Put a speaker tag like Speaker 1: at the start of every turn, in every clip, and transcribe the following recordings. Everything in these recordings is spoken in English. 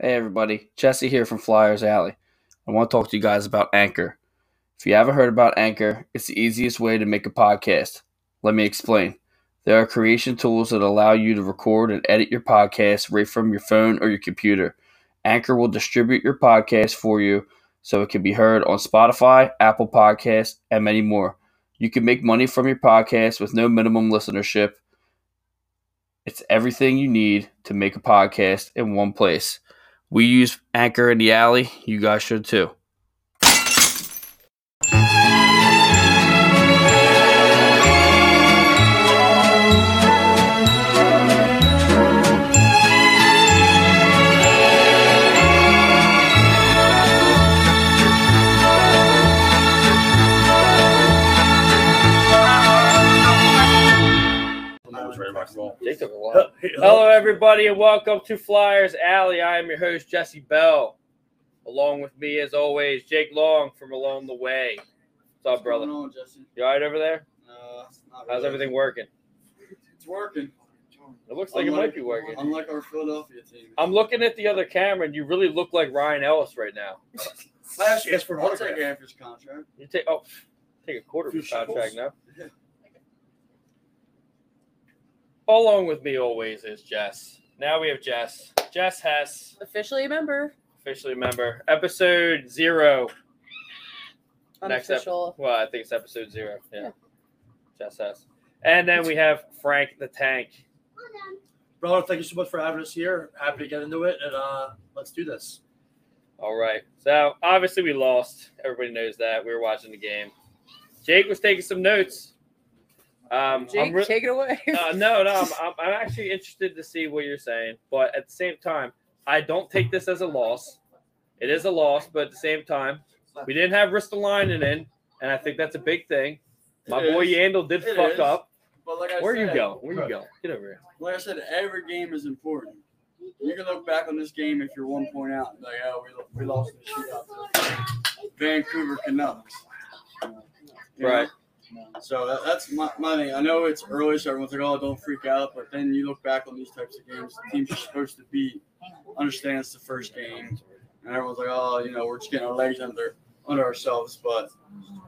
Speaker 1: Hey everybody, Jesse here from Flyers Alley. I want to talk to you guys about Anchor. If you haven't heard about Anchor, it's the easiest way to make a podcast. Let me explain. There are creation tools that allow you to record and edit your podcast right from your phone or your computer. Anchor will distribute your podcast for you so it can be heard on Spotify, Apple Podcasts, and many more. You can make money from your podcast with no minimum listenership. It's everything you need to make a podcast in one place. We use Anchor in the Alley. You guys should too. Everybody, and welcome to Flyers Alley. I am your host, Jesse Bell. Along with me, as always, Jake Long from Along the Way. What's up, brother?
Speaker 2: What's going on, Jesse?
Speaker 1: You all right over there?
Speaker 2: Uh, not
Speaker 1: How's
Speaker 2: really-
Speaker 1: everything working?
Speaker 2: It's working.
Speaker 1: It looks like it might be working.
Speaker 2: Unlike our Philadelphia team.
Speaker 1: I'm looking at the other camera, and you really look like Ryan Ellis right now.
Speaker 3: I actually asked for an
Speaker 2: I'll take
Speaker 3: autograph.
Speaker 2: half his contract.
Speaker 1: You take oh, take a quarter of
Speaker 3: Few
Speaker 1: his contract now.
Speaker 2: Yeah.
Speaker 1: Along with me always is Jess. Now we have Jess. Jess Hess,
Speaker 4: Officially a member.
Speaker 1: officially a member. Episode zero. Next ep-
Speaker 4: Unofficial.
Speaker 1: Well, I think it's episode zero. Yeah.
Speaker 4: Yeah.
Speaker 1: Jess Hess. And then we have Frank the Tank.
Speaker 3: Brother, thank you so much for having us here. Happy to get into it, and uh, let's do this.
Speaker 1: All right. So obviously we lost. Everybody knows that. We were watching the game. Jake was taking some notes. Um,
Speaker 4: Jake,
Speaker 1: I'm re-
Speaker 4: take it away.
Speaker 1: uh, no, no, I'm, I'm, I'm actually interested to see what you're saying, but at the same time, I don't take this as a loss. It is a loss, but at the same time, we didn't have Ristolainen in, and I think that's a big thing. My
Speaker 2: It
Speaker 1: boy
Speaker 2: is.
Speaker 1: Yandle did
Speaker 2: It
Speaker 1: fuck
Speaker 2: is.
Speaker 1: up.
Speaker 2: But like I
Speaker 1: Where
Speaker 2: said,
Speaker 1: you go? Where you go? Get over here.
Speaker 2: Like I said, every game is important. You can look back on this game if you're one point out and be like, oh, we, we lost the shootout Vancouver Canucks. You know? So that, that's my, my thing. I know it's early, so everyone's like, oh, don't freak out. But then you look back on these types of games, the teams you're supposed to beat understand it's the first game. And everyone's like, oh, you know, we're just getting our legs under under ourselves. But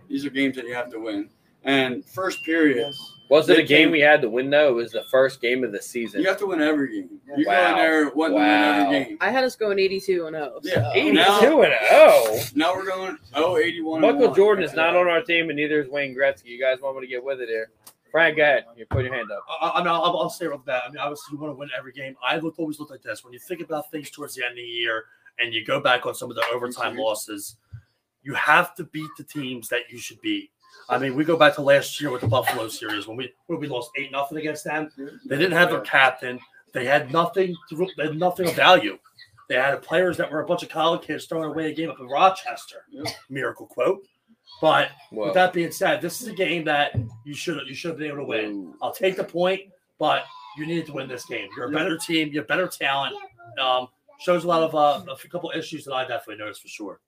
Speaker 2: these are games that you have to win. And first period,
Speaker 1: Was it a game
Speaker 2: came-
Speaker 1: we had to win though? It was the first game of the season.
Speaker 2: you have to win every game. You go
Speaker 1: Wow.
Speaker 2: in there wanting
Speaker 1: Wow.
Speaker 2: win every game.
Speaker 4: I had us going 82 and 0.
Speaker 2: Yeah.
Speaker 4: so-
Speaker 1: 82
Speaker 2: Now-
Speaker 1: and 0.
Speaker 2: Now we're going oh 81.
Speaker 1: Michael
Speaker 2: one.
Speaker 1: Jordan is not on our team, and neither is Wayne Gretzky. You guys want me to get with it here? Frank, go ahead. You put your hand up.
Speaker 3: I, I mean, I'll, I'll say right that. I mean, obviously, you want to win every game. I look always look like this when you think about things towards the end of the year, and you go back on some of the overtime losses. You have to beat the teams that you should beat. I mean, we go back to last year with the Buffalo series when we when we lost eight nothing against them. They didn't have their captain. They had nothing. To, they had nothing of value. They had players that were a bunch of college kids throwing away a game up in Rochester.
Speaker 2: Yep.
Speaker 3: Miracle quote. But
Speaker 1: Whoa.
Speaker 3: with that being said, this is a game that you should you should have been able to win. I'll take the point, but you needed to win this game. You're a better team. You have better talent. Um, shows a lot of uh, a couple issues that I definitely noticed for sure.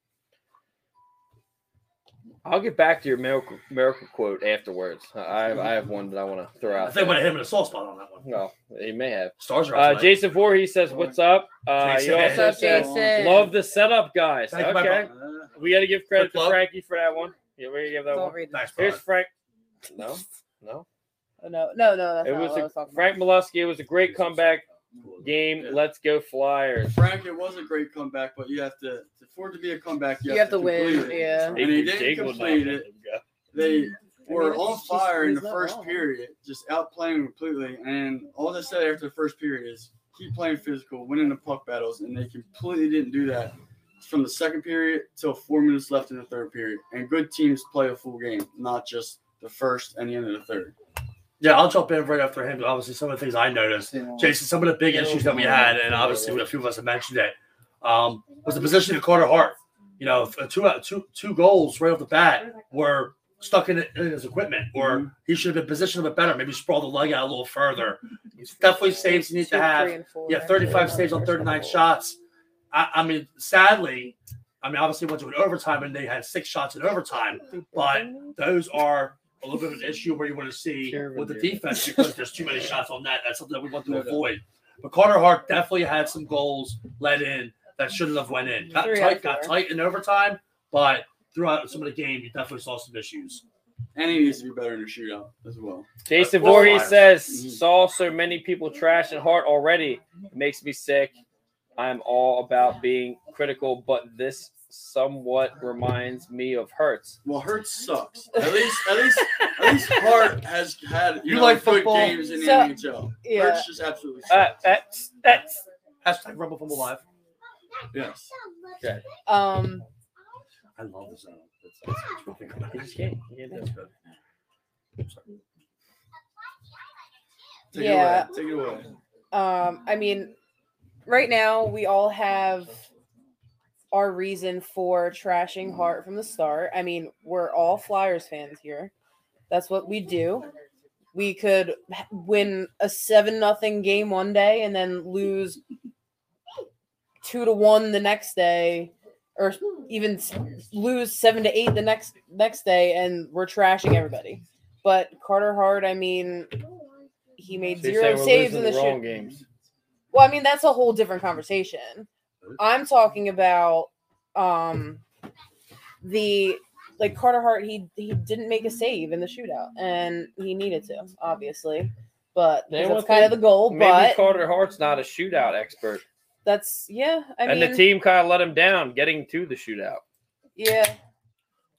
Speaker 1: I'll get back to your miracle, miracle quote afterwards. I, have, I have one that I want to throw
Speaker 3: I
Speaker 1: out.
Speaker 3: think I might
Speaker 1: there.
Speaker 3: have hit him in a soft spot on that one.
Speaker 1: No, he may have.
Speaker 3: Stars are
Speaker 1: Uh,
Speaker 3: out
Speaker 1: Jason Voorhees says, "What's up?" Uh,
Speaker 3: Jason.
Speaker 1: you also
Speaker 4: up,
Speaker 1: said,
Speaker 4: Jason?
Speaker 1: "Love the setup, guys."
Speaker 3: Thank
Speaker 1: Okay,
Speaker 2: Uh,
Speaker 1: we got to give credit to. Frankie for that one. Yeah, we give that
Speaker 4: Don't
Speaker 1: one.
Speaker 4: read that.
Speaker 3: Thanks,
Speaker 1: Here's. Frank. No, no.
Speaker 4: Oh, no, no, no. That's
Speaker 1: It
Speaker 4: not
Speaker 1: was
Speaker 4: what I
Speaker 1: a,
Speaker 4: was talking
Speaker 1: Frank Molesky. It was a great comeback game.
Speaker 2: Yeah.
Speaker 1: Let's go Flyers.
Speaker 2: Frank, it was a great comeback, but you have to for it to be a comeback. You,
Speaker 4: You have to
Speaker 2: complete
Speaker 4: win,
Speaker 2: it.
Speaker 4: yeah.
Speaker 2: And he didn't complete it. They were
Speaker 4: it's
Speaker 2: on
Speaker 4: just-
Speaker 2: fire in the first
Speaker 4: wrong.
Speaker 2: period, just outplaying completely. And all they said after the first period is keep playing physical, winning the puck battles, and they completely didn't do that from the second period till four minutes left in the third period. And good teams play a full game, not just the first and the end of the third.
Speaker 3: Yeah, I'll jump in right after him. Obviously, some of the things I noticed, Jason, some of the big issues that we had, and obviously a few of us have mentioned it, um, was the position of Carter Hart. You know, two two two goals right off the bat were stuck in, in his equipment, or he should have been positioned a bit better. Maybe sprawl the leg out a little further. He's definitely saves you need to have. Yeah, 35 saves on 39 shots. I, I mean, sadly, I mean, obviously went to an overtime and they had six shots in overtime, but those are a little bit of an issue where you want to see with the defense because there's too many shots on net. That's something that we want to
Speaker 2: No doubt.
Speaker 3: avoid. But Carter Hart definitely had some goals let in that shouldn't have went in. Got
Speaker 4: Three
Speaker 3: tight, got
Speaker 4: four.
Speaker 3: tight in overtime, but throughout some of the game, you definitely saw some issues.
Speaker 2: And he needs to be better in the shootout as well.
Speaker 1: Jason
Speaker 3: Well,
Speaker 1: Voorhees
Speaker 3: I-
Speaker 1: says,
Speaker 2: Mhm.
Speaker 1: saw so many people trash and Hart already. It makes me sick. I'm all about being critical, but this somewhat reminds me of Hurts.
Speaker 2: Well, Hurts sucks. At least, at least, at least Hart has had you,
Speaker 3: You
Speaker 2: know,
Speaker 3: like
Speaker 2: good
Speaker 3: football?
Speaker 2: games in the
Speaker 4: So-
Speaker 2: NHL.
Speaker 4: Yeah.
Speaker 2: Hurts just absolutely
Speaker 1: Uh,
Speaker 2: sucks.
Speaker 1: that's that's
Speaker 3: Hashtag Rumble Fumble Live.
Speaker 2: yes.
Speaker 4: Um,
Speaker 3: I love this. zone. It's, it's, it's good.
Speaker 1: you just can't. You can't
Speaker 3: That's good.
Speaker 2: Take
Speaker 4: Yeah.
Speaker 2: It away. Take it away.
Speaker 4: um, I mean, right now we all have our reason for trashing Hart from the start. I mean, we're all Flyers fans here. That's what we do. We could win a seven nothing game one day and then lose two to one the next day, or even lose seven to eight the next next day, and we're trashing everybody. But Carter Hart, I mean, he made
Speaker 1: So
Speaker 4: zero saves in the
Speaker 1: the
Speaker 4: shoot.
Speaker 1: games.
Speaker 4: Well, I mean, that's a whole different conversation. I'm talking about um the like Carter Hart. He he didn't make a save in the shootout, and he needed to, obviously. But
Speaker 1: They want
Speaker 4: that's kind of the goal.
Speaker 1: Maybe
Speaker 4: But
Speaker 1: Carter Hart's not a shootout expert,
Speaker 4: that's yeah. I
Speaker 1: and
Speaker 4: mean,
Speaker 1: the team kind of let him down getting to the shootout.
Speaker 4: yeah.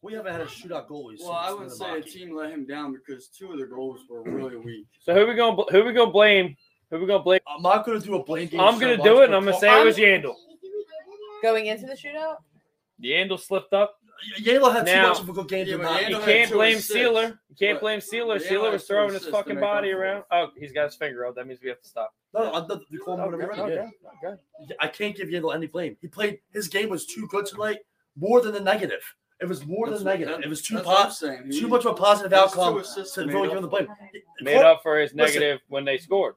Speaker 3: We haven't had a shootout goalie.
Speaker 2: Well, I wouldn't say a team let him down because two of the goals were really weak.
Speaker 1: So who we gonna bl- who we gonna blame? Who we gonna blame?
Speaker 3: I'm not going to do a blame game.
Speaker 1: I'm gonna do it, and I'm gonna
Speaker 3: Car-
Speaker 1: say it was Yandle.
Speaker 4: Going into the shootout,
Speaker 1: Yandle slipped up.
Speaker 3: Yandle had too much of a good game.
Speaker 2: Yeah,
Speaker 3: not-
Speaker 1: You can't blame
Speaker 2: assists.
Speaker 1: Seeler. You can't blame
Speaker 2: Seeler.
Speaker 1: Yandle
Speaker 2: Seeler
Speaker 1: was throwing his fucking body around. Oh, he's got his finger up. That means we have to stop.
Speaker 3: No, no, I, you call him whatever you're.
Speaker 1: Okay, okay.
Speaker 3: I can't give Yandle any blame. He played his game was too good tonight, more than the negative. It was more
Speaker 2: That's
Speaker 3: than negative.
Speaker 2: that-
Speaker 3: it was too
Speaker 2: that's what I'm
Speaker 3: pos-
Speaker 2: saying.
Speaker 3: too much of a positive outcome
Speaker 2: assists
Speaker 3: to
Speaker 2: made
Speaker 3: really
Speaker 2: up
Speaker 3: give him the
Speaker 2: for
Speaker 3: blame.
Speaker 1: Made up for his
Speaker 3: Listen.
Speaker 1: negative when they scored.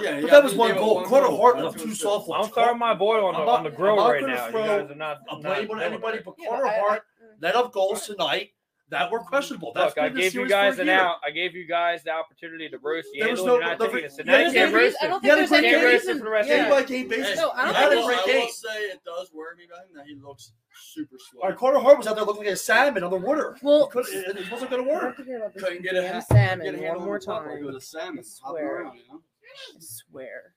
Speaker 2: Yeah,
Speaker 3: But
Speaker 2: yeah,
Speaker 3: that was
Speaker 2: he
Speaker 3: one goal.
Speaker 2: one
Speaker 3: Carter
Speaker 2: goal.
Speaker 3: Hart
Speaker 2: That's
Speaker 3: left
Speaker 2: what
Speaker 3: two soft ones.
Speaker 1: I'm throwing my boy on the
Speaker 3: not-
Speaker 1: on the grill right
Speaker 3: gonna
Speaker 1: now. You
Speaker 3: throw
Speaker 1: guys are not.
Speaker 3: a
Speaker 1: not
Speaker 3: blame on anybody,
Speaker 1: it.
Speaker 3: but
Speaker 4: Yeah,
Speaker 3: Carter
Speaker 4: I- I-
Speaker 3: Hart mm. let up goals tonight that were questionable. That's
Speaker 1: Look, I gave you guys an out. I gave you guys the opportunity to roast
Speaker 3: There was
Speaker 1: Yandle.
Speaker 3: no-
Speaker 1: You're not
Speaker 3: no-
Speaker 1: taking it. So
Speaker 3: yeah,
Speaker 1: now you can't roast
Speaker 4: reason- I
Speaker 1: him.
Speaker 4: don't think
Speaker 3: a
Speaker 4: there's any
Speaker 1: Can't roast him
Speaker 4: reason.
Speaker 1: for the rest
Speaker 3: Game
Speaker 1: of
Speaker 4: Yeah.
Speaker 3: by
Speaker 1: the
Speaker 3: game basis.
Speaker 4: No, I don't
Speaker 3: had
Speaker 4: think
Speaker 3: a
Speaker 2: I
Speaker 3: great
Speaker 2: will. I will say it does worry me about him that he looks super slow.
Speaker 3: All right, Carter Hart was out there looking like a salmon on the water.
Speaker 4: Well-
Speaker 3: couldn't, it, it wasn't going to work.
Speaker 4: have to hear about this
Speaker 2: Couldn't get a
Speaker 4: damn
Speaker 2: ha-
Speaker 4: salmon
Speaker 2: get a handle
Speaker 4: one more
Speaker 2: the puck like
Speaker 4: time.
Speaker 2: it was a salmon
Speaker 4: I
Speaker 2: hopping
Speaker 4: swear.
Speaker 2: around, you know?
Speaker 4: I swear.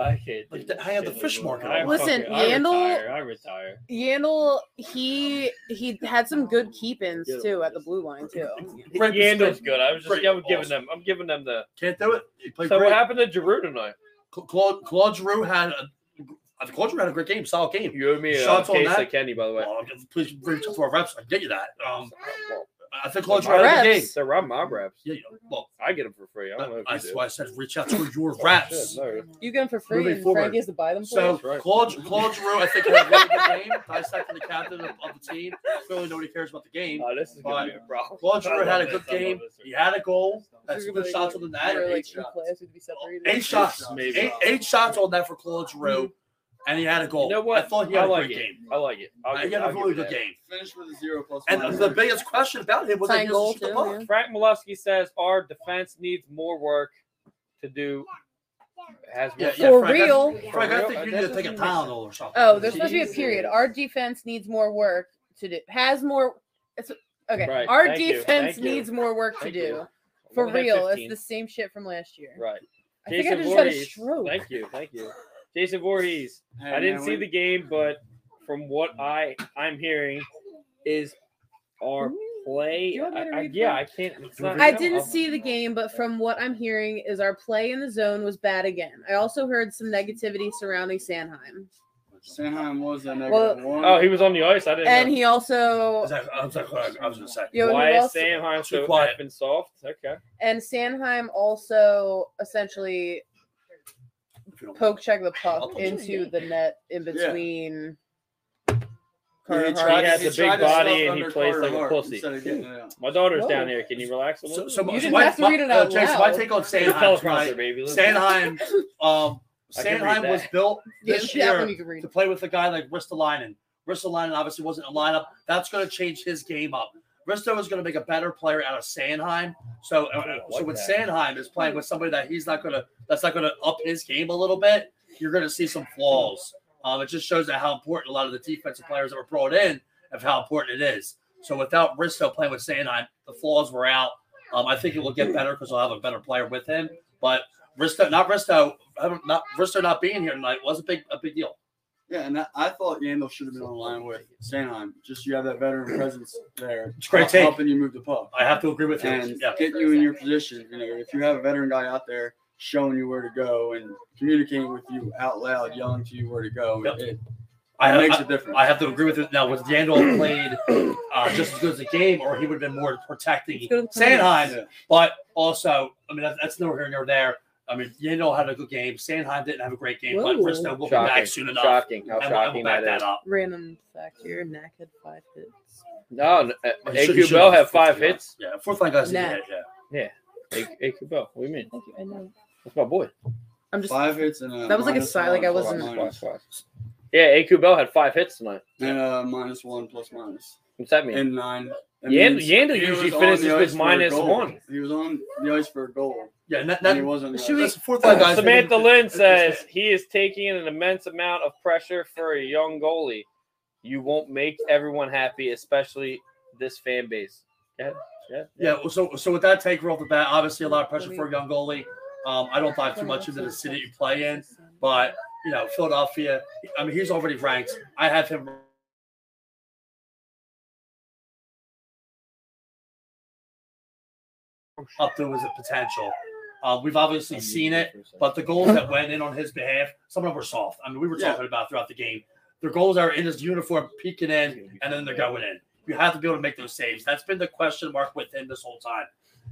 Speaker 1: I can't.
Speaker 3: Like
Speaker 1: do
Speaker 3: the- I have the fish market
Speaker 1: I.
Speaker 4: Listen,
Speaker 1: fucking- I retire. I retire.
Speaker 4: Yandle, he he had some good keep-ins too at the blue line too.
Speaker 3: Great
Speaker 1: Yandle's good. I was just
Speaker 3: Great.
Speaker 1: I'm giving
Speaker 3: Awesome.
Speaker 1: them. I'm giving them the.
Speaker 3: Can't do it.
Speaker 1: So
Speaker 3: great.
Speaker 1: what happened to Giroux tonight?
Speaker 3: Claude, Claude Giroux had a, I think Claude Giroux had a great game, solid game.
Speaker 1: You owe me a
Speaker 3: Shots on
Speaker 1: case
Speaker 3: that?
Speaker 1: of Kenny, by the way.
Speaker 3: Oh, please reach out to our reps. I get you that. Um,
Speaker 1: Well,
Speaker 3: I think Claude
Speaker 1: my
Speaker 3: Giroux had a good
Speaker 4: reps?
Speaker 3: game.
Speaker 1: They're on my reps.
Speaker 3: Yeah, yeah. Well,
Speaker 1: I get them for free. I don't know if you
Speaker 3: that's
Speaker 1: do.
Speaker 3: why I said reach out to your
Speaker 1: Oh,
Speaker 3: reps.
Speaker 1: shit, no.
Speaker 4: You get them for free,
Speaker 3: Moving
Speaker 4: and
Speaker 3: forward.
Speaker 4: Frankie has to buy them for
Speaker 3: So
Speaker 4: you.
Speaker 1: Right.
Speaker 3: Claude, Claude Giroux, I think had a really good game. Dissecting the captain of, of the team. Clearly, nobody cares about the game.
Speaker 1: Oh, this is
Speaker 3: But
Speaker 1: gonna be a problem.
Speaker 3: Claude
Speaker 1: I
Speaker 3: Giroux had a good
Speaker 1: I love
Speaker 3: game. He had a goal. That's
Speaker 4: You're
Speaker 3: good shots
Speaker 4: go-
Speaker 3: on the net. Eight shots.
Speaker 4: players would be separated.
Speaker 3: Eight shots.
Speaker 1: Maybe.
Speaker 3: Eight, eight shots on that for Claude Giroux, and he had a goal.
Speaker 1: You know what?
Speaker 3: I thought he had
Speaker 1: I
Speaker 3: a
Speaker 1: like
Speaker 3: great
Speaker 1: it.
Speaker 3: game.
Speaker 1: I like it. I'll
Speaker 3: Uh, he had a
Speaker 1: I'll
Speaker 3: really good
Speaker 1: that.
Speaker 3: game.
Speaker 2: Finished with a zero plus
Speaker 3: And
Speaker 2: one.
Speaker 3: the biggest question about him was that he
Speaker 4: goal,
Speaker 3: doesn't the puck.
Speaker 4: yeah.
Speaker 1: Frank Molesky says our defense needs more work to do. Has
Speaker 3: Yeah, yeah,
Speaker 4: For
Speaker 3: Frank, I-
Speaker 4: real?
Speaker 3: Frank, I think you
Speaker 1: That
Speaker 3: need to take a
Speaker 1: doesn't
Speaker 3: Tylenol or something.
Speaker 4: Oh, there's supposed to be a period. Our defense needs more work to do. Has more. It's okay.
Speaker 1: Right.
Speaker 4: Our
Speaker 1: Thank
Speaker 4: defense needs more work to do. For real, it's the same shit from last year.
Speaker 1: Right.
Speaker 4: I think I just had a stroke.
Speaker 1: Thank you. Thank you. Jason Voorhees.
Speaker 2: Hey,
Speaker 1: I didn't
Speaker 2: man,
Speaker 1: see
Speaker 2: we-
Speaker 1: the game, but from what I I'm hearing, is our play.
Speaker 4: Do you want me to
Speaker 1: I, I, yeah. I can't. It's not,
Speaker 4: I didn't
Speaker 1: I'll-
Speaker 4: see the game, but from what I'm hearing, is our play in the zone was bad again. I also heard some negativity surrounding Sanheim,
Speaker 2: Sanheim was a negative
Speaker 4: Well-
Speaker 2: one.
Speaker 1: Oh, he was on the ice. I didn't.
Speaker 4: and
Speaker 1: know.
Speaker 4: he also
Speaker 3: Is I was like, I was gonna say.
Speaker 4: Yo,
Speaker 1: Why is
Speaker 4: also-
Speaker 3: Sanheim
Speaker 1: so
Speaker 3: quiet.
Speaker 1: effing soft? Okay.
Speaker 4: and Sanheim also essentially
Speaker 3: If you don't-
Speaker 4: poke check the puck into the net in between.
Speaker 2: Yeah, he tried,
Speaker 1: He has
Speaker 2: he
Speaker 1: a big body and he plays
Speaker 2: Carter
Speaker 1: like a pussy.
Speaker 2: Instead of getting it out.
Speaker 1: My daughter's
Speaker 4: Whoa.
Speaker 1: down here. Can you relax a
Speaker 3: So,
Speaker 1: little?
Speaker 3: so,
Speaker 4: You
Speaker 3: so
Speaker 4: didn't
Speaker 3: my,
Speaker 4: have to
Speaker 3: my-
Speaker 4: read it
Speaker 3: uh,
Speaker 4: out
Speaker 3: Jason, my take on
Speaker 1: It's a
Speaker 3: Sanheim
Speaker 1: teleprompter, baby. Listen.
Speaker 3: Sanheim, um,
Speaker 1: I
Speaker 3: Sanheim was built this
Speaker 4: that one
Speaker 3: year
Speaker 4: you can read.
Speaker 3: to play with a guy like Ristolainen. Ristolainen obviously wasn't a lineup. That's going to change his game up. Risto is going to make a better player out of Sanheim. So, uh,
Speaker 1: I don't
Speaker 3: so
Speaker 1: like
Speaker 3: when
Speaker 1: that.
Speaker 3: Sanheim is playing with somebody that he's not going to, that's not going to up his game a little bit, you're going to see some flaws. Um, it just shows that how important a lot of the defensive players that were brought in of how important it is. So without Risto playing with Sanheim, the flaws were out. Um, I think it will get better because I'll have a better player with him. But Risto, not Risto, not Risto not being here tonight was a big a big deal.
Speaker 2: Yeah, and I, I thought Yandle should have been on the line with Sanheim. Just you have that veteran presence there.
Speaker 3: It's a great
Speaker 2: help-
Speaker 3: take.
Speaker 2: helping you move the puck
Speaker 3: I have to agree with you.
Speaker 2: and
Speaker 3: Yeah.
Speaker 2: getting you in your position. You know, if you have a veteran guy out there showing you where to go and communicating with you out loud, yelling to you where to go,
Speaker 3: Yep.
Speaker 2: it,
Speaker 3: I,
Speaker 2: it makes
Speaker 3: I,
Speaker 2: a difference.
Speaker 3: I have to agree with it. Now, was Yandle played uh, just as good as a game, or he would have been more protecting
Speaker 4: Let's go to.
Speaker 3: Sanheim?
Speaker 2: Yeah.
Speaker 3: But also, I mean, that's, that's nowhere here nor there. I mean, Yandle had a good game. Sanheim didn't have a great game, but
Speaker 4: Whoa.
Speaker 3: Risto will be back soon enough.
Speaker 1: Shocking. How
Speaker 3: and we'll,
Speaker 1: shocking
Speaker 3: we'll back
Speaker 1: that
Speaker 3: that
Speaker 1: is.
Speaker 3: up.
Speaker 4: Random fact here: Knack had five hits.
Speaker 1: No, no uh,
Speaker 3: He should- he
Speaker 1: AQ Bell
Speaker 3: have
Speaker 1: had five
Speaker 3: 50, yeah.
Speaker 1: hits.
Speaker 3: Yeah, fourth line guys.
Speaker 4: Nah.
Speaker 3: Yeah, yeah.
Speaker 1: A- AQ Bell. What do you mean?
Speaker 4: Thank you. I know.
Speaker 1: That's my boy.
Speaker 4: I'm just.
Speaker 2: Five hits and a
Speaker 4: That was like a
Speaker 2: minus
Speaker 4: side- like I wasn't-
Speaker 2: minus.
Speaker 1: Watch, watch. Yeah, AQ Bell had five hits tonight.
Speaker 2: and a minus one plus minus
Speaker 1: What's that mean?
Speaker 2: and nine. That Yandle-
Speaker 1: Yandle
Speaker 2: he
Speaker 1: usually finishes with
Speaker 2: ice for a
Speaker 1: minus
Speaker 2: goal.
Speaker 1: one.
Speaker 2: He was on the ice for a goal,
Speaker 3: Yeah, and that,
Speaker 2: and he wasn't. the
Speaker 4: Should
Speaker 2: ice.
Speaker 4: we-
Speaker 3: fourth line guys.
Speaker 1: Samantha Lynn
Speaker 3: they-
Speaker 1: says he is taking an immense amount of pressure for a young goalie. You won't make everyone happy, especially this fan base. Yeah, yeah,
Speaker 3: Yeah, well, so so with that take right off the bat, obviously a lot of pressure for a young goalie. Um, I don't dive too much into the city you play in, but you know, Philadelphia. I mean, he's already ranked. I have him up to his potential. Uh, we've obviously seen it, but the goals that went in on his behalf, some of them were soft. I mean, we were
Speaker 2: Yeah.
Speaker 3: talking about throughout the game. The goals are in his uniform, peeking in, and then they're going in. You have to be able to make those saves. That's been the question mark with him this whole time,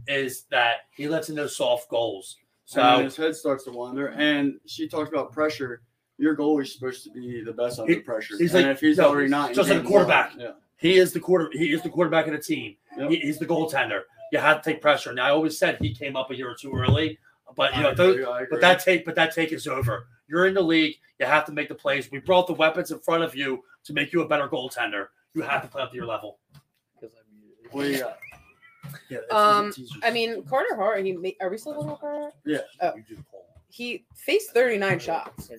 Speaker 3: is that he lets in those soft goals.
Speaker 2: So and his head starts to wander. And she talked about pressure. Your goalie's supposed to be the best under
Speaker 3: He-
Speaker 2: pressure.
Speaker 3: he's
Speaker 2: and
Speaker 3: like-
Speaker 2: if he's
Speaker 3: no,
Speaker 2: already not,
Speaker 3: just like a quarterback.
Speaker 2: Yeah.
Speaker 3: he is the quarter. He is the quarterback of the team.
Speaker 2: Yep.
Speaker 3: He, he's the goaltender. You have to take pressure. Now, I always said he came up a year or two early, but you know,
Speaker 2: I
Speaker 3: those,
Speaker 2: agree, I.
Speaker 3: But that take, but that take is over. You're in the league. You have to make the plays. We brought the weapons in front of you to make you a better goaltender. You have to play up to your level.
Speaker 2: What do you got?
Speaker 3: Yeah.
Speaker 4: Um, I mean, Carter Hart. He made, are we still looking at Carter?
Speaker 2: Yeah.
Speaker 4: Oh. He faced 39 shots.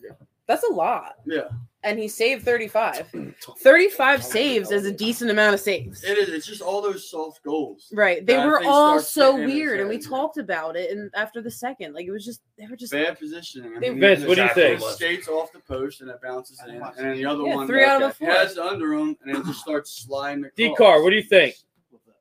Speaker 4: That's a lot.
Speaker 2: Yeah.
Speaker 4: And he saved 35. 35 saves is a decent amount of saves.
Speaker 2: It is. It's just all those soft goals.
Speaker 4: Right. They were all so
Speaker 2: getting in his
Speaker 4: weird, and we talked about it. And after the second, like it was just they were just
Speaker 2: Bad positioning. I mean,
Speaker 1: Vince,
Speaker 2: the
Speaker 1: what do you think?
Speaker 2: He skates off the post and it bounces in, and then the other
Speaker 4: yeah,
Speaker 2: one
Speaker 4: three out of the four.
Speaker 2: has under him, and it just starts sliding across.
Speaker 1: D-Car, what do you think?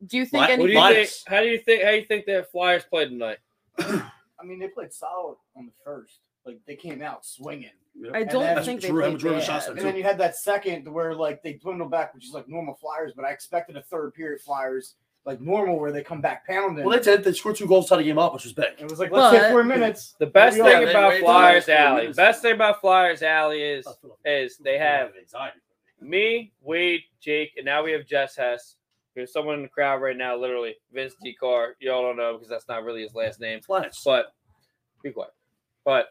Speaker 4: Do you think
Speaker 3: What-
Speaker 4: any?
Speaker 1: What do you think? How do you think? How do you think the Flyers played tonight?
Speaker 5: I mean, they played solid on the first. Like they came out swinging,
Speaker 4: I don't
Speaker 5: then-
Speaker 4: think they
Speaker 3: Drew-
Speaker 4: played
Speaker 3: Drew
Speaker 4: bad.
Speaker 3: shots
Speaker 5: and then you had that second where like they dwindled back, which is like normal Flyers. But I expected a third period Flyers like normal where they come back pounding.
Speaker 3: well, they did. They scored two goals to the game up, which was big.
Speaker 5: it was like let's
Speaker 4: But-
Speaker 5: hit four minutes.
Speaker 1: The best thing
Speaker 2: they
Speaker 1: about Flyers
Speaker 2: till the
Speaker 1: Alley,
Speaker 2: minutes.
Speaker 1: best thing about Flyers Alley is is they have
Speaker 3: anxiety.
Speaker 1: me, Wade, Jake, and now we have Jess Hess. There's someone in the crowd right now, literally Vince D. Carr. Y'all don't know because that's not really his last name.
Speaker 3: Flash.
Speaker 1: But be quiet. But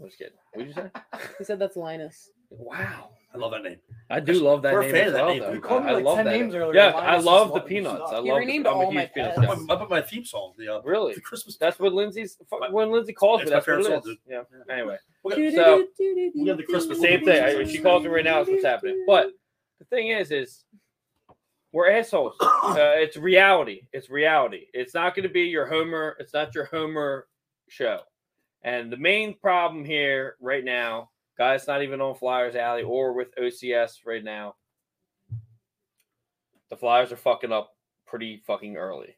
Speaker 1: I'm just kidding. What did you say?
Speaker 4: He said that's Linus.
Speaker 1: Wow.
Speaker 3: I love that name.
Speaker 1: I do love that
Speaker 3: We're a
Speaker 1: name
Speaker 3: fan
Speaker 1: as
Speaker 3: of that
Speaker 1: well,
Speaker 3: name.
Speaker 1: though.
Speaker 3: You
Speaker 5: called me
Speaker 1: I
Speaker 5: like
Speaker 1: love
Speaker 5: 10
Speaker 1: that.
Speaker 5: names earlier.
Speaker 1: Yeah,
Speaker 5: Mine
Speaker 1: I
Speaker 5: is
Speaker 1: love
Speaker 5: just
Speaker 1: the
Speaker 5: what-
Speaker 1: peanuts. I
Speaker 4: He
Speaker 1: love.
Speaker 4: renamed
Speaker 1: the, I'm a
Speaker 4: all my
Speaker 1: huge peanuts
Speaker 3: I
Speaker 1: guy.
Speaker 3: put, I put my theme song. The uh,
Speaker 1: Really?
Speaker 3: the Christmas.
Speaker 1: That's what Lindsay's.
Speaker 3: My-
Speaker 1: When Lindsay calls me,
Speaker 3: It's my
Speaker 1: that's what
Speaker 3: favorite
Speaker 1: it
Speaker 3: song,
Speaker 1: is. Yeah. Anyway,
Speaker 3: We got-
Speaker 1: So-
Speaker 3: we have the Christmas
Speaker 1: same thing. I, she calls me right now. That's what's happening. But the thing is, is we're assholes. Uh, it's reality. It's reality. It's not going to be your Homer. It's not your Homer show. And the main problem here right now, guys, not even on Flyers Alley or with OCS right now. The Flyers are fucking up pretty fucking early.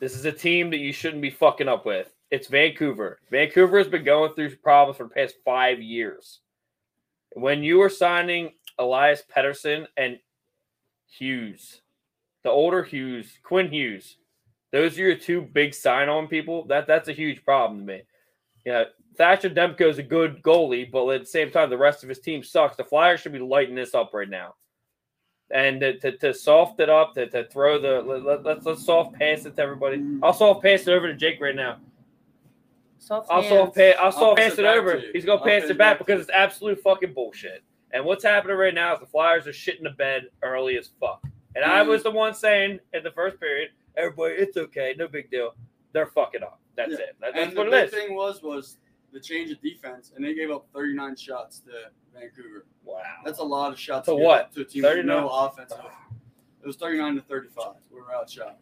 Speaker 1: This is a team that you shouldn't be fucking up with. It's Vancouver. Vancouver has been going through problems for the past five years. When you were signing Elias Pettersson and Hughes, the older Hughes, Quinn Hughes, those are your two big sign-on people. That that's a huge problem to me. Yeah, Thatcher Demko is a good goalie, but at the same time, the rest of his team sucks. The Flyers should be lighting this up right now, and to, to, to soft it up, to, to throw the let, let, let's let's soft pass it to everybody. I'll soft pass it over to Jake right now.
Speaker 4: Soft
Speaker 1: I'll
Speaker 4: hands.
Speaker 1: soft pass. I'll
Speaker 2: I'll
Speaker 1: soft
Speaker 2: pass
Speaker 1: pass
Speaker 2: it
Speaker 1: it over.
Speaker 2: to.
Speaker 1: He's gonna
Speaker 2: I'll
Speaker 1: pass
Speaker 2: pass
Speaker 1: it
Speaker 2: it
Speaker 1: back
Speaker 2: back
Speaker 1: because it's absolute fucking bullshit. And what's happening right now is the Flyers are shitting the bed early as fuck. And I mm. was the one saying in the first period, everybody, it's okay, no big deal. They're fucking up. That's
Speaker 2: Yeah.
Speaker 1: it. That- that's
Speaker 2: and
Speaker 1: what
Speaker 2: the
Speaker 1: it
Speaker 2: big
Speaker 1: is.
Speaker 2: thing was was the change of defense, and they gave up 39 shots to Vancouver.
Speaker 1: Wow.
Speaker 2: That's a lot of shots.
Speaker 1: To
Speaker 2: give
Speaker 1: what?
Speaker 2: To a team with no offensive. It was 39 to 35. We were outshot.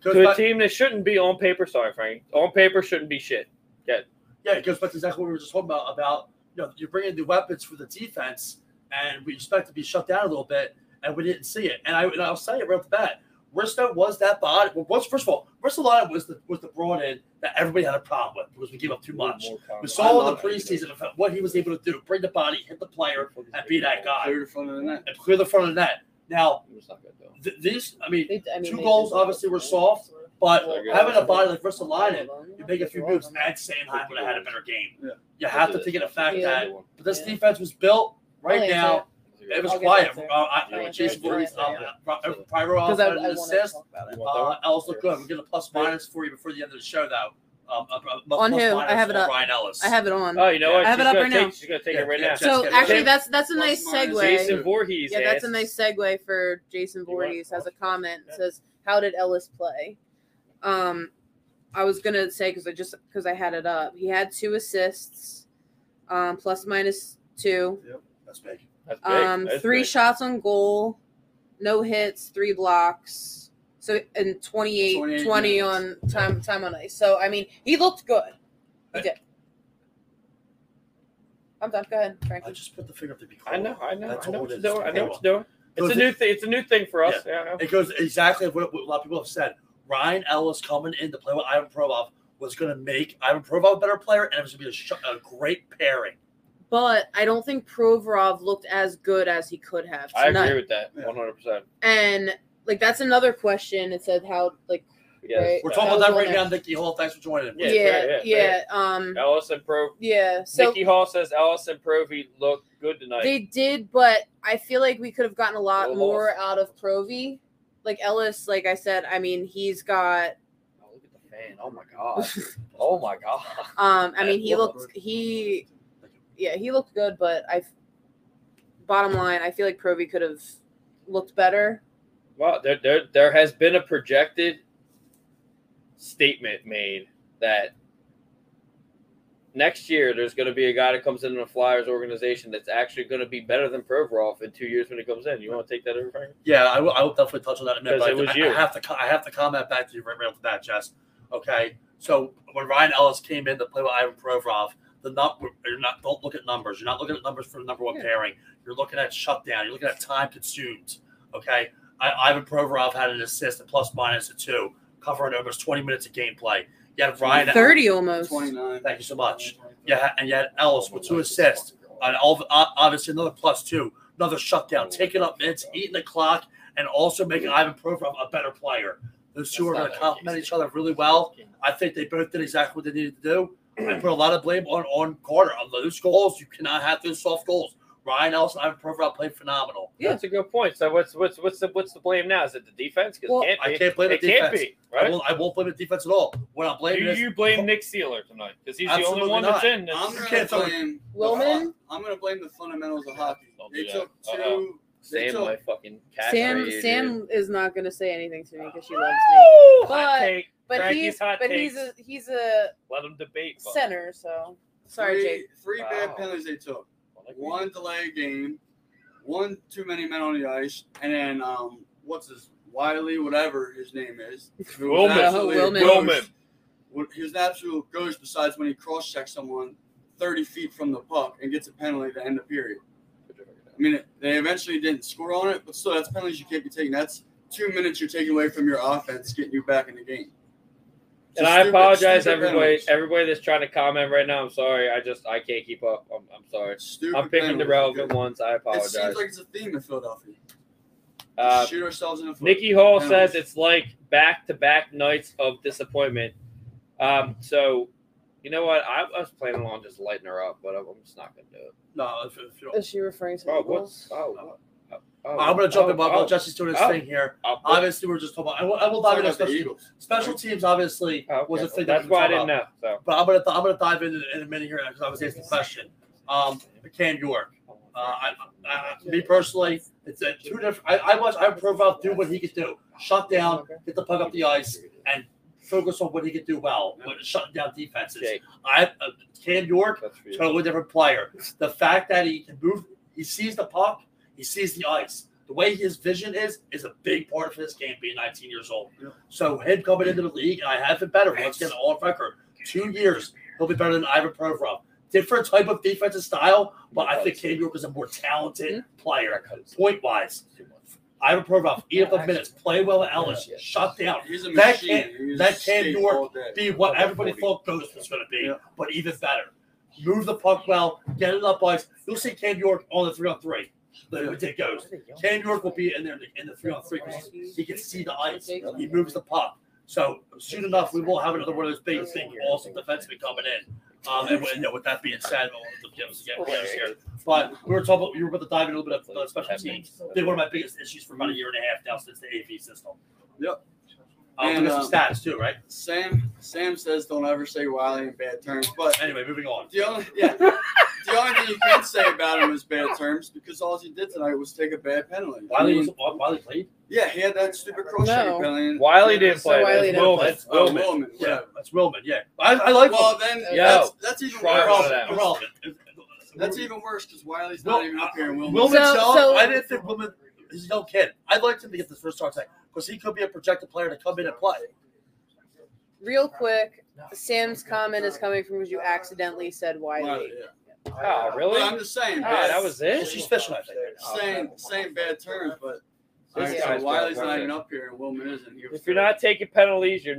Speaker 3: Goes
Speaker 1: To a
Speaker 3: back-
Speaker 1: team that shouldn't be on paper, sorry, Frank. On paper shouldn't be shit.
Speaker 3: Yeah, it goes back to exactly what we were just talking about. About you know, you're bringing the weapons for the defense, and we expect to be shut down a little bit, and we didn't see it. And I and I'll say it right off the bat, Risto was that body. Well, was, first of all, Risto was the was the brought in that everybody had a problem with because we gave up too much. We saw in the
Speaker 2: love it.
Speaker 3: preseason of what he was able to do: bring the body, hit the player, and be that guy,
Speaker 2: Clear the front of the net.
Speaker 3: and clear the front of the net. Now,
Speaker 1: It's not good though.
Speaker 3: th- these, I mean,
Speaker 4: They, I mean,
Speaker 3: Two goals obviously were soft, but
Speaker 1: They're
Speaker 3: having a body like Ristolainen, you make a few moves, and Sanheim would have had a better game.
Speaker 2: Yeah.
Speaker 3: You have to take into fact
Speaker 4: Yeah.
Speaker 3: that but this
Speaker 4: Yeah.
Speaker 3: defense was built right
Speaker 4: I'll
Speaker 3: now.
Speaker 4: Answer
Speaker 3: It was
Speaker 4: I'll get
Speaker 3: quiet.
Speaker 4: that,
Speaker 3: Uh, I,
Speaker 1: Yeah,
Speaker 3: uh, Jason
Speaker 4: yeah,
Speaker 3: Voorhees,
Speaker 4: yeah,
Speaker 3: um,
Speaker 4: yeah.
Speaker 3: uh, Pyro
Speaker 4: because I,
Speaker 3: had
Speaker 4: I
Speaker 3: an
Speaker 4: want to
Speaker 3: assist.
Speaker 4: talk about it.
Speaker 3: Uh, Ellis looked good. We're getting a plus minus for you before the end of the show, though. Um, a- a- a
Speaker 4: On
Speaker 3: plus
Speaker 4: who?
Speaker 3: minus
Speaker 4: I have it
Speaker 3: for
Speaker 4: up.
Speaker 3: Ryan Ellis.
Speaker 4: I have it on.
Speaker 1: Oh, you know what?
Speaker 4: I have it
Speaker 1: she's
Speaker 4: up
Speaker 1: gonna
Speaker 4: right
Speaker 1: take,
Speaker 4: now.
Speaker 1: She's gonna take
Speaker 3: Yeah,
Speaker 1: it right
Speaker 3: yeah,
Speaker 1: now.
Speaker 4: so
Speaker 3: get
Speaker 4: actually,
Speaker 3: ready.
Speaker 4: that's that's a
Speaker 2: Plus
Speaker 4: nice
Speaker 2: minus.
Speaker 4: segue.
Speaker 1: Jason Voorhees.
Speaker 4: Yeah, that's a nice segue for Jason
Speaker 1: You want-
Speaker 4: Voorhees. Has a comment.
Speaker 1: Yeah.
Speaker 4: Says, "How did Ellis play?" Um, I was gonna say because I just because I had it up. He had two assists, um, plus minus two,
Speaker 3: That's big.
Speaker 1: That's big.
Speaker 4: um,
Speaker 1: That's
Speaker 4: three
Speaker 1: big.
Speaker 4: shots on goal, no hits, three blocks. So and 28,
Speaker 2: 28
Speaker 4: 20
Speaker 2: minutes.
Speaker 4: on time time on ice. So I mean, he looked good. He
Speaker 3: I-
Speaker 4: did. I'm done. Go ahead, Frank.
Speaker 3: I just put the finger up to be
Speaker 1: I know, I know,
Speaker 3: That's
Speaker 1: I know
Speaker 3: all
Speaker 1: what
Speaker 3: it
Speaker 1: you're doing. I know what you're doing. It's a new thing. It's a new thing for us. Yeah. I know.
Speaker 3: It goes exactly what, what a lot of people have said. Ryan Ellis coming in to play with Ivan Provorov was going to make Ivan Provorov a better player, and it was going to be a, sh- a great pairing.
Speaker 4: But I don't think Provorov looked as good as he could have
Speaker 1: I agree with that. One hundred percent.
Speaker 4: And like that's another question. It said how like
Speaker 1: Yes.
Speaker 4: Right.
Speaker 3: We're talking
Speaker 4: That
Speaker 3: about that right now,
Speaker 4: that-
Speaker 3: Nikki Hall. Thanks for joining.
Speaker 1: Yeah,
Speaker 4: yeah,
Speaker 1: fair,
Speaker 4: yeah,
Speaker 1: yeah,
Speaker 4: um
Speaker 1: Ellis and Pro.
Speaker 4: yeah. So
Speaker 1: Nikki Hall says Ellis and Provy look good tonight.
Speaker 4: they did, but I feel like we could have gotten a lot
Speaker 1: Little
Speaker 4: more
Speaker 1: lost.
Speaker 4: out of Provy. Like Ellis, like I said, I mean he's got
Speaker 1: oh, look at the fan. Oh my god. oh my god.
Speaker 4: um I mean he
Speaker 1: Well,
Speaker 4: looked he yeah, he looked good, but I bottom line, I feel like Provy could have looked better.
Speaker 1: Well, there, there, there has been a projected statement made that next year there's going to be a guy that comes into the Flyers organization that's actually going to be better than Provorov in two years when he comes in. You want to take that over, Frank?
Speaker 3: Yeah, I will, I will definitely touch on that in a minute.
Speaker 1: Because
Speaker 3: But
Speaker 1: it was
Speaker 3: I,
Speaker 1: you.
Speaker 3: I have to I have to comment back to you right, right off the bat, Jess. Okay, so when Ryan Ellis came in to play with Ivan Provorov, the num- you're not don't look at numbers. You're not looking at numbers for the number one
Speaker 4: Yeah.
Speaker 3: pairing. You're looking at shutdown. You're looking at time consumed. Okay, I, Ivan Provorov had an assist, a plus minus a two, covering almost 20 minutes of gameplay. You have Ryan.
Speaker 4: Thirty almost.
Speaker 2: 29.
Speaker 3: Thank you so much. Yeah, and yet Ellis with two assists, and all, obviously another plus two, another shutdown, taking up minutes, eating the clock, and also making Ivan Provorov a better player. Those two are going to complement each other really well. I think they both did exactly what they needed to do. I put a lot of blame on on Carter on those goals. You cannot have those soft goals. Ryan Ellis and Ivan Provorov played phenomenal.
Speaker 4: Yeah.
Speaker 1: That's a good point. So what's what's what's the what's the blame now? Is it the defense? Because
Speaker 4: Well,
Speaker 1: can't be.
Speaker 3: I can't blame the
Speaker 1: it can't
Speaker 3: defense.
Speaker 1: be.
Speaker 3: I
Speaker 1: Right?
Speaker 3: won't, I won't blame the defense at all. What I'm
Speaker 1: Do
Speaker 3: blaming is
Speaker 1: you blame Nick Seeler tonight? Because he's the only one
Speaker 3: not.
Speaker 1: that's in. This.
Speaker 2: I'm
Speaker 3: You
Speaker 2: gonna
Speaker 3: can't tell me-
Speaker 2: blame
Speaker 4: Willman?
Speaker 2: I'm gonna blame the fundamentals of hockey.
Speaker 1: Oh,
Speaker 2: they took two.
Speaker 1: Uh-oh. Sam, my fucking cat.
Speaker 4: Sam Sam is not gonna say anything to me because she loves me. But-
Speaker 1: take.
Speaker 4: But
Speaker 1: Frankie's
Speaker 4: he's
Speaker 1: hot
Speaker 4: but he's a he's a
Speaker 1: Let him debate. bud.
Speaker 4: center, so sorry,
Speaker 2: three,
Speaker 4: Jake.
Speaker 2: Three bad
Speaker 1: Wow.
Speaker 2: penalties they took.
Speaker 1: Like
Speaker 2: One delay game, one too many men on the ice, and then um, what's his Wiley, whatever his name is. who was
Speaker 1: Willman.
Speaker 2: absolutely a
Speaker 4: Willman.
Speaker 2: ghost.
Speaker 1: Willman.
Speaker 2: He was an absolute ghost. Besides when he cross checks someone 30 feet from the puck and gets a penalty to end the period. I mean, they eventually didn't score on it, but still, that's penalties you can't be taking. That's two minutes you're taking away from your offense, getting you back in the game.
Speaker 1: And
Speaker 2: Just
Speaker 1: I
Speaker 2: stupid-
Speaker 1: apologize, everybody.
Speaker 2: penalties.
Speaker 1: Everybody that's trying to comment right now. I'm sorry. I just I can't keep up. I'm, I'm sorry.
Speaker 2: Stupid
Speaker 1: I'm picking the
Speaker 2: penalties.
Speaker 1: relevant ones. I apologize.
Speaker 2: It seems like it's a theme in Philadelphia.
Speaker 1: Uh,
Speaker 2: Shoot ourselves in the foot.
Speaker 1: Nikki Hall
Speaker 2: Penalties.
Speaker 1: says it's like back to back nights of disappointment. Um, so, you know what? I, I was planning on just lighting her up, but I'm, I'm just not going to do it.
Speaker 3: no. If, if you
Speaker 4: Is she referring to
Speaker 1: Oh,
Speaker 4: the
Speaker 1: what's.
Speaker 4: goals?
Speaker 1: Oh, what? Oh,
Speaker 3: I'm going to jump
Speaker 1: oh,
Speaker 3: in while,
Speaker 1: oh,
Speaker 3: while Jesse's doing his
Speaker 1: oh.
Speaker 3: thing here.
Speaker 1: oh,
Speaker 3: Obviously, we're just talking about. I will, I will
Speaker 2: Talking
Speaker 3: dive into
Speaker 2: about
Speaker 3: special, special teams. Obviously,
Speaker 1: oh, okay.
Speaker 3: was a thing.
Speaker 1: That's
Speaker 3: that
Speaker 1: why I didn't
Speaker 3: about.
Speaker 1: know. So,
Speaker 3: But I'm gonna I'm gonna dive in in a minute here because I was asked the question. Um, Cam York. Uh, I, I, me personally, it's a two different. I, I watch I profile do what he could do, shut down, get the puck up the ice, and focus on what he could do well, when shutting down defenses.
Speaker 1: Jake,
Speaker 3: I uh, Cam York,
Speaker 1: that's for you.
Speaker 3: totally different player. The fact that he can move, He sees the puck. He sees the ice. The way his vision is is a big part of his game. Being 19 years old,
Speaker 2: Yeah.
Speaker 3: so him coming into the league, and I have it better. Once again, all record, two years, he'll be better than Ivan Provorov. Different type of defensive style, but I think Cam York is a more talented player, point wise. Ivan Provorov, eat up the minutes, play well at Ellis, shut down.
Speaker 2: He's a
Speaker 3: That
Speaker 2: machine.
Speaker 3: can't-
Speaker 2: He's
Speaker 3: that
Speaker 2: a
Speaker 3: can't York be what everybody thought Ghost was going to be,
Speaker 2: Yeah.
Speaker 3: but even better. Move the puck well, get it up ice. You'll see Cam York on the three on three. Like we did Ghost. Cam York will be in there in the, in the three on three because he can see the ice. He moves the puck. So soon enough, we will have another one of those big, big, awesome defensemen coming in. Um, and, with- you know, with that being said, all the Gibbs get players here. But we were talking about you were about to dive in a little bit of uh, special teams. Been one of my biggest issues for about a year and a half now since the AP system.
Speaker 2: Yep.
Speaker 3: Um,
Speaker 2: And,
Speaker 3: we got some stats too, right?
Speaker 2: Sam Sam says don't ever say Wiley in bad terms, but
Speaker 3: Anyway, moving on.
Speaker 2: the only yeah, the only thing you can say about him is bad terms because all he did tonight was take a bad penalty. I
Speaker 3: Wiley
Speaker 2: mean,
Speaker 3: was Wiley played.
Speaker 2: yeah, he had that stupid cross
Speaker 4: No.
Speaker 2: check penalty. and-
Speaker 1: Wiley didn't
Speaker 4: So
Speaker 1: play.
Speaker 4: Wiley
Speaker 1: That's
Speaker 4: didn't
Speaker 1: Willman.
Speaker 4: play.
Speaker 1: That's
Speaker 2: Oh, Willman.
Speaker 3: Yeah,
Speaker 2: yeah.
Speaker 3: that's Willman. Yeah, I, I like.
Speaker 2: Well,
Speaker 3: Willman.
Speaker 2: then
Speaker 1: Yo,
Speaker 2: that's that's even worse.
Speaker 1: it
Speaker 3: irrelevant.
Speaker 2: That's even worse because Wiley's not even up here. And Willman.
Speaker 4: So- so-
Speaker 3: I didn't think Willman. He's a young kid. I'd like him to get this first start tonight because he could be a projected player to come in and play.
Speaker 4: Real quick, Sam's comment is coming from because you accidentally said Wiley.
Speaker 2: Wiley, yeah.
Speaker 1: Oh, really?
Speaker 2: But I'm just saying.
Speaker 1: Oh,
Speaker 2: bad-
Speaker 1: that was it.
Speaker 3: she's special. I think.
Speaker 2: Oh, saying saying bad terms, but
Speaker 1: This
Speaker 2: so Wiley's not even up here and Willman isn't. He was
Speaker 1: If you're not taking penalties, you're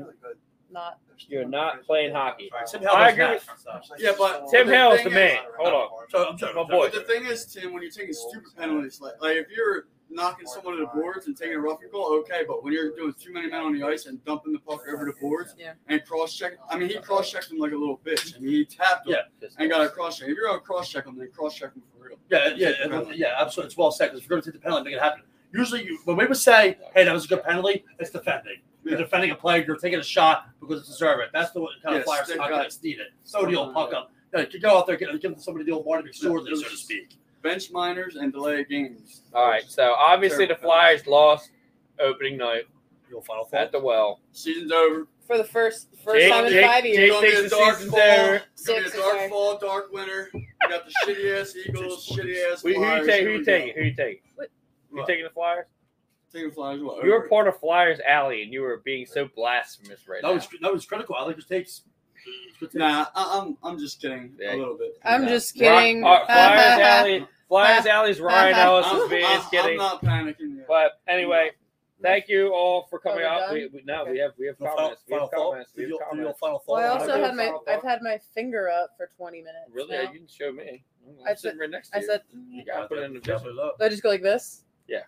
Speaker 4: Not
Speaker 1: you're not playing hockey.
Speaker 3: Tim
Speaker 1: I
Speaker 3: Hale
Speaker 1: agree
Speaker 3: does
Speaker 1: with-
Speaker 3: that.
Speaker 2: Yeah, but
Speaker 1: Tim
Speaker 2: the
Speaker 1: Hale's
Speaker 2: thing
Speaker 1: the man. Hold on.
Speaker 3: So I'm sorry,
Speaker 1: My
Speaker 3: I'm
Speaker 1: boy.
Speaker 2: But the thing is, Tim, when you're taking stupid penalties, like like if you're knocking someone to the boards and taking a roughing call, okay. But when you're doing too many men on the ice and dumping the puck over the boards
Speaker 4: Yeah.
Speaker 2: and cross check, I mean, he cross checked him like a little bitch. I mean, he tapped him
Speaker 3: Yeah.
Speaker 2: and got a cross check. If you're gonna cross check him, then cross check him for real.
Speaker 3: Yeah, yeah, yeah, yeah, absolutely. It's well said because if you're going to take the penalty, make it happen. Usually, you, when we would say, "Hey, that was a good penalty," it's defending. You're
Speaker 2: Yeah.
Speaker 3: defending a player. You're taking a shot because it's deserved. It. That's the kind
Speaker 2: Yeah,
Speaker 3: of flyers
Speaker 2: stick
Speaker 3: not
Speaker 2: up.
Speaker 3: guys need it. So the old puck up. You, know, you go out there, give, give somebody the old Marty McSorley, so to speak.
Speaker 2: Bench miners and delay games.
Speaker 1: All right. So obviously the Flyers lost opening night
Speaker 3: Your final
Speaker 1: at the well.
Speaker 2: Season's over.
Speaker 4: for the first first
Speaker 1: Jake-
Speaker 4: time in
Speaker 1: Jake-
Speaker 4: five
Speaker 1: Jake
Speaker 4: years.
Speaker 2: Gonna be
Speaker 1: thinks
Speaker 2: a
Speaker 1: the
Speaker 2: dark
Speaker 1: season's
Speaker 2: fall.
Speaker 1: over.
Speaker 2: It's gonna be a
Speaker 4: Six,
Speaker 2: dark
Speaker 4: okay.
Speaker 2: fall, dark winter. We got the shitty ass Eagles, shitty ass
Speaker 1: Who, who you
Speaker 2: Flyers.
Speaker 1: take?
Speaker 2: Here
Speaker 1: Who you
Speaker 2: we
Speaker 1: taking?
Speaker 2: go.
Speaker 1: Who you taking?
Speaker 4: What?
Speaker 1: You
Speaker 2: What?
Speaker 1: taking the Flyers?
Speaker 2: Taking Flyers. What?
Speaker 1: You were
Speaker 2: over?
Speaker 1: part of Flyers Alley, and you were being so blasphemous right
Speaker 3: That
Speaker 1: now.
Speaker 3: was that was critical. I like his takes. Good.
Speaker 2: Nah, I, I'm I'm just kidding a little bit.
Speaker 4: I'm
Speaker 1: Yeah.
Speaker 4: just kidding.
Speaker 1: Rock- uh, Flyers Alley. Flyers Alley's Ryan Ellis
Speaker 2: I'm,
Speaker 1: is being
Speaker 2: I'm-
Speaker 1: kidding.
Speaker 2: I'm not panicking yet.
Speaker 1: But anyway, thank you all for coming out. We, we, no,
Speaker 4: Okay.
Speaker 1: we have we have
Speaker 3: No, final,
Speaker 1: comments. We
Speaker 3: final
Speaker 1: have comments. We have
Speaker 3: your- your
Speaker 1: comments.
Speaker 3: final.
Speaker 4: Well, I also had my
Speaker 1: final
Speaker 4: I've had my finger up for 20 minutes.
Speaker 1: Really?
Speaker 4: now.
Speaker 1: You didn't show me. I'm
Speaker 4: I
Speaker 1: sitting
Speaker 4: said-
Speaker 1: right next to
Speaker 4: I
Speaker 1: you.
Speaker 4: said,
Speaker 1: you gotta put it in the
Speaker 3: Wrap
Speaker 1: video.
Speaker 3: it up.
Speaker 4: do I just go like this? Yeah.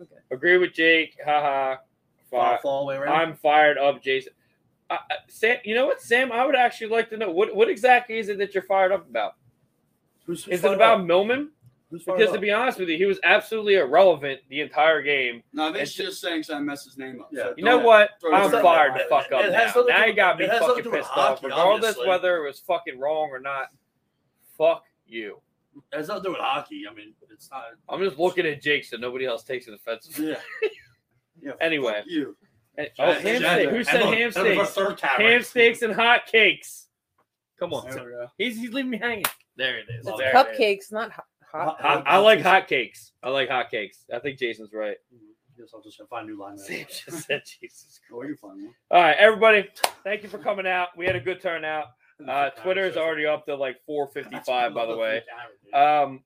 Speaker 4: Okay.
Speaker 1: Agree with Jake. Haha.
Speaker 3: Final
Speaker 1: Fi-
Speaker 3: thought all the.
Speaker 1: I'm fired up, Jason. Uh, uh, Sam, you know what, Sam? I would actually like to know what what exactly is it that you're fired up about?
Speaker 3: Who's, who's
Speaker 1: Is it about
Speaker 3: up?
Speaker 1: Millman?
Speaker 3: Who's fired
Speaker 1: Because to be honest with you, he was absolutely irrelevant the entire game.
Speaker 2: no, I think
Speaker 1: it's-
Speaker 2: she's just saying so I messed his name up.
Speaker 3: Yeah.
Speaker 2: So
Speaker 1: You know
Speaker 2: don't-
Speaker 1: what?
Speaker 2: throw
Speaker 1: I'm fired the fuck up
Speaker 3: it has
Speaker 1: now.
Speaker 3: nothing to
Speaker 1: Now
Speaker 3: do-
Speaker 1: you got me
Speaker 3: it has nothing
Speaker 1: fucking
Speaker 3: with
Speaker 1: pissed off.
Speaker 3: hockey,
Speaker 1: Regardless
Speaker 3: obviously.
Speaker 1: whether it was fucking wrong or not, fuck you.
Speaker 3: It has nothing to do with hockey. I mean, it's not.
Speaker 1: I'm just looking at Jake so nobody else takes it offensively.
Speaker 2: Yeah. yeah.
Speaker 1: Anyway.
Speaker 2: fuck you.
Speaker 1: And- oh, ham steak. Who said
Speaker 3: look,
Speaker 1: ham
Speaker 3: that
Speaker 1: steaks?
Speaker 3: third camera.
Speaker 1: Ham steaks and hot cakes. Come on.
Speaker 2: There we go.
Speaker 1: He's he's leaving me hanging. There it is.
Speaker 3: It's
Speaker 1: There it is.
Speaker 4: Cupcakes, not hot. hot.
Speaker 1: I, I like hot cakes. I like hot cakes. I think Jason's right.
Speaker 3: Guess I'll just find a new line.
Speaker 1: Sam just said Jesus.
Speaker 2: Oh, you find one.
Speaker 1: All right, everybody. Thank you for coming out. We had a good turnout. Uh, Twitter is already up to like 455, by the way. Um,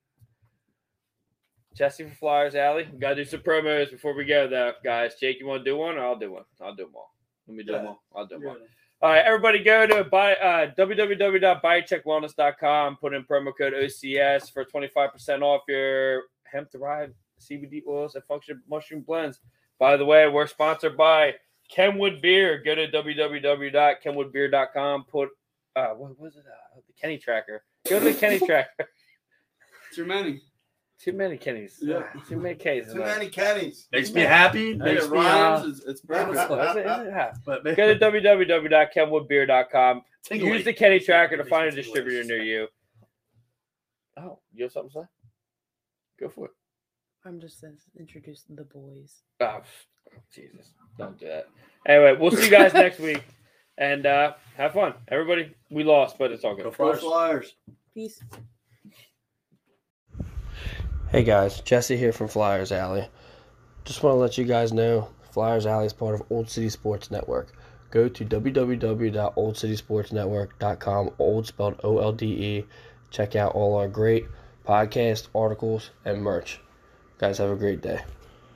Speaker 1: Jesse for Flyers Alley. We gotta do some promos before we go, though, guys. Jake, you want to do one, or I'll do one? I'll do them all. Let me do them all. I'll do them all. All right, everybody, go to buy uh, www.buycheckwellness.com. Put in promo code OCS for 25% off your hemp derived CBD oils and function mushroom blends. By the way, we're sponsored by Kenwood Beer. Go to www.kenwoodbeer.com. Put uh, what was it? Uh, the Kenny Tracker. Go to the Kenny Tracker.
Speaker 2: Too many.
Speaker 1: Too many Kennys.
Speaker 2: Yeah.
Speaker 1: Too many K's.
Speaker 6: Too many Kennys.
Speaker 3: Makes me happy. Makes
Speaker 2: it
Speaker 3: me uh,
Speaker 2: rhymes. It's, it's perfect.
Speaker 1: it- is it-
Speaker 3: but
Speaker 1: Go to www.kenwoodbeer.com.
Speaker 3: tingly.
Speaker 1: Use the Kenny Tracker to find a distributor
Speaker 3: tingly.
Speaker 1: near you. Oh, you have something to say? Go for it.
Speaker 4: I'm just uh, introducing the boys.
Speaker 1: Oh, Jesus. Don't do that. Anyway, we'll see you guys next week. And uh, have fun. Everybody, we lost, but it's all good.
Speaker 3: Go
Speaker 2: Go
Speaker 3: Flyers.
Speaker 2: Flyers.
Speaker 4: Peace.
Speaker 6: Hey guys, Jesse here from Flyers Alley. Just want to let you guys know Flyers Alley is part of Old City Sports Network. Go to www.oldcitysportsnetwork.com, old spelled O L D E. Check out all our great podcasts, articles, and merch. Guys, have a great day.